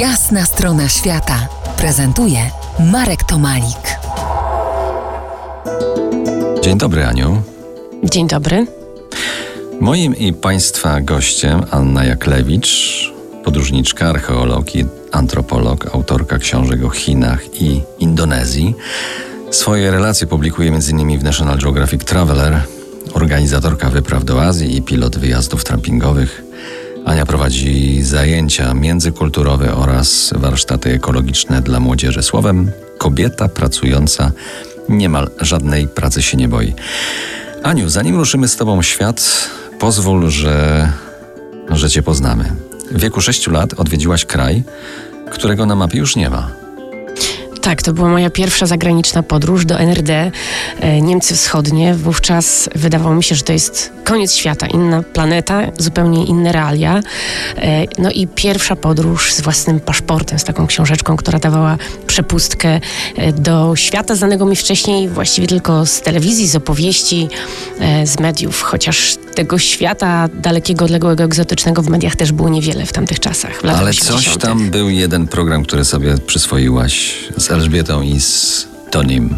Jasna strona świata prezentuje Marek Tomalik. Dzień dobry, Aniu. Dzień dobry. Moim i Państwa gościem Anna Jaklewicz, podróżniczka, archeolog i antropolog, autorka książek o Chinach i Indonezji. Swoje relacje publikuje m.in. w National Geographic Traveler, organizatorka wypraw do Azji i pilot wyjazdów trampingowych. Ania prowadzi zajęcia międzykulturowe oraz warsztaty ekologiczne dla młodzieży. Słowem, kobieta pracująca niemal żadnej pracy się nie boi. Aniu, zanim ruszymy z Tobą świat, pozwól, że, że Cię poznamy. W wieku 6 lat odwiedziłaś kraj, którego na mapie już nie ma. Tak, to była moja pierwsza zagraniczna podróż do NRD, e, Niemcy Wschodnie. Wówczas wydawało mi się, że to jest koniec świata, inna planeta, zupełnie inne realia. E, no i pierwsza podróż z własnym paszportem, z taką książeczką, która dawała przepustkę e, do świata znanego mi wcześniej właściwie tylko z telewizji, z opowieści, z mediów, chociaż tego świata dalekiego, odległego, egzotycznego w mediach też było niewiele w tamtych czasach. Ale coś tam był jeden program, który sobie przyswoiłaś z Elżbietą i z Tonim.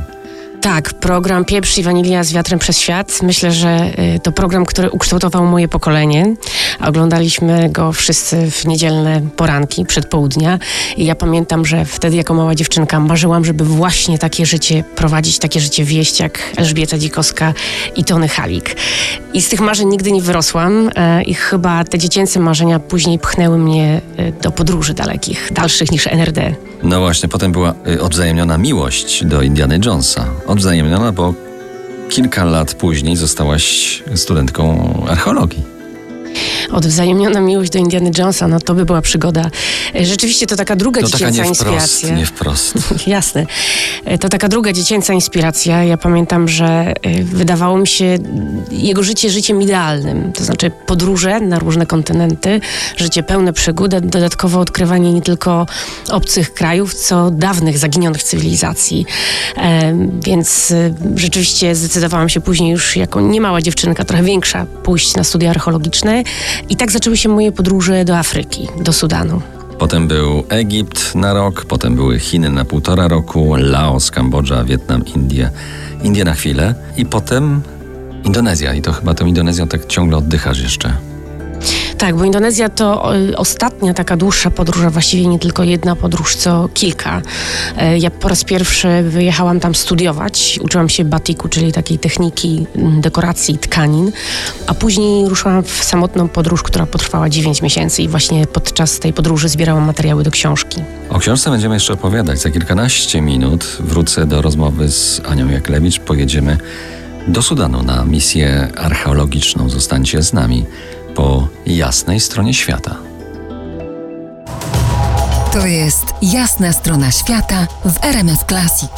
Tak, program Pieprz i Wanilia z wiatrem przez świat. Myślę, że y, to program, który ukształtował moje pokolenie. Oglądaliśmy go wszyscy w niedzielne poranki, przedpołudnia. I ja pamiętam, że wtedy jako mała dziewczynka marzyłam, żeby właśnie takie życie prowadzić, takie życie wieść jak Elżbieta Dzikowska i Tony Halik. I z tych marzeń nigdy nie wyrosłam e, i chyba te dziecięce marzenia później pchnęły mnie e, do podróży dalekich, dalszych niż NRD. No właśnie, potem była y, odwzajemniona miłość do Indiana Jonesa. Odwzajemniona, bo kilka lat później zostałaś studentką archeologii odwzajemniona miłość do Indiana Jonesa, no to by była przygoda. E, rzeczywiście to taka druga to dziecięca taka nie wprost, inspiracja. Nie wprost. Jasne. E, to taka druga dziecięca inspiracja. Ja pamiętam, że e, wydawało mi się jego życie życiem idealnym. To znaczy podróże na różne kontynenty, życie pełne przygód, dodatkowo odkrywanie nie tylko obcych krajów, co dawnych, zaginionych cywilizacji. Więc rzeczywiście zdecydowałam się później już jako niemała dziewczynka, trochę większa, pójść na studia archeologiczne i tak zaczęły się moje podróże do Afryki, do Sudanu. Potem był Egipt na rok, potem były Chiny na półtora roku, Laos, Kambodża, Wietnam, Indie, Indie na chwilę i potem Indonezja. I to chyba tą Indonezją tak ciągle oddychasz jeszcze. Tak, bo Indonezja to ostatnia taka dłuższa podróż, a właściwie nie tylko jedna podróż, co kilka. E, ja po raz pierwszy wyjechałam tam studiować. Uczyłam się batiku, czyli takiej techniki dekoracji tkanin, a później ruszyłam w samotną podróż, która potrwała 9 miesięcy i właśnie podczas tej podróży zbierałam materiały do książki. O książce będziemy jeszcze opowiadać. Za kilkanaście minut wrócę do rozmowy z Anią Jaklewicz. Pojedziemy do Sudanu na misję archeologiczną. Zostańcie z nami po jasnej stronie świata. To jest jasna strona świata w RMS Classic.